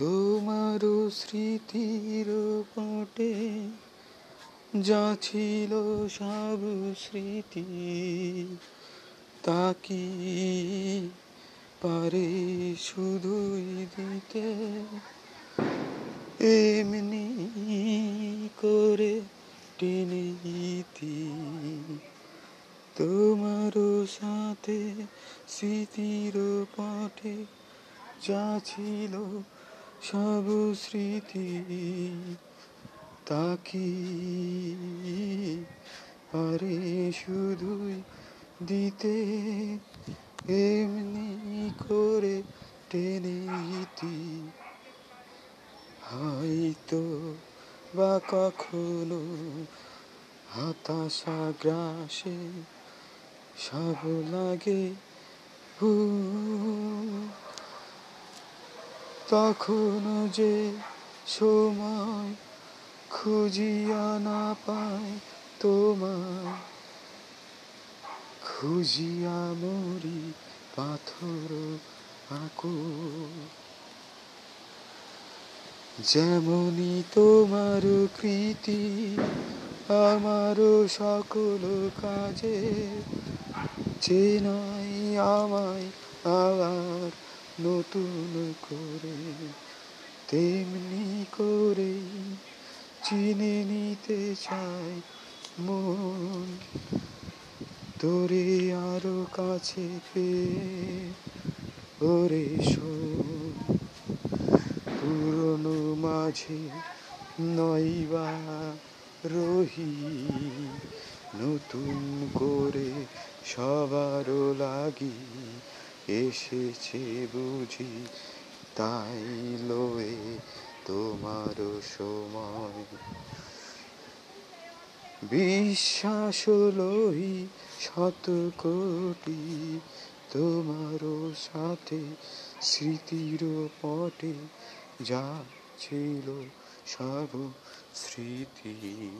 তোমারও স্মৃতির পটে যা ছিল সব স্মৃতি, তা কি পারে শুধুই দিতে? এমনি করে টেনে ইতি তোমারও সাথে স্মৃতির পটে যা ছিল সব স্মৃতি তাকি পারে শুধুই দিতে, এমনি করে টেনে ইতি হয়তো বা কখনো হতাশা গ্রাসে সব লাগে তখন যে সময় খুঁজিয়া না পায় তোমায়, খুঁজিয়া মরি পাথর আঁকো। যেমনই তোমার কৃতি আমার সকল কাজে, চেনাই আমায় আবার নতুন করে তেমনি করে চিনে নিতে চাই মন। তোরে আরও কাছে পেয়ে ওরে শোন। পুরনো মাঝে নইবা রহি, নতুন করে সবারও লাগি এসেছে বুঝি, তাই লয়ে তোমার সময়। বিশ্বাস লই শত কোটি তোমারও সাথে স্মৃতির পটে যা ছিল সব স্মৃতি।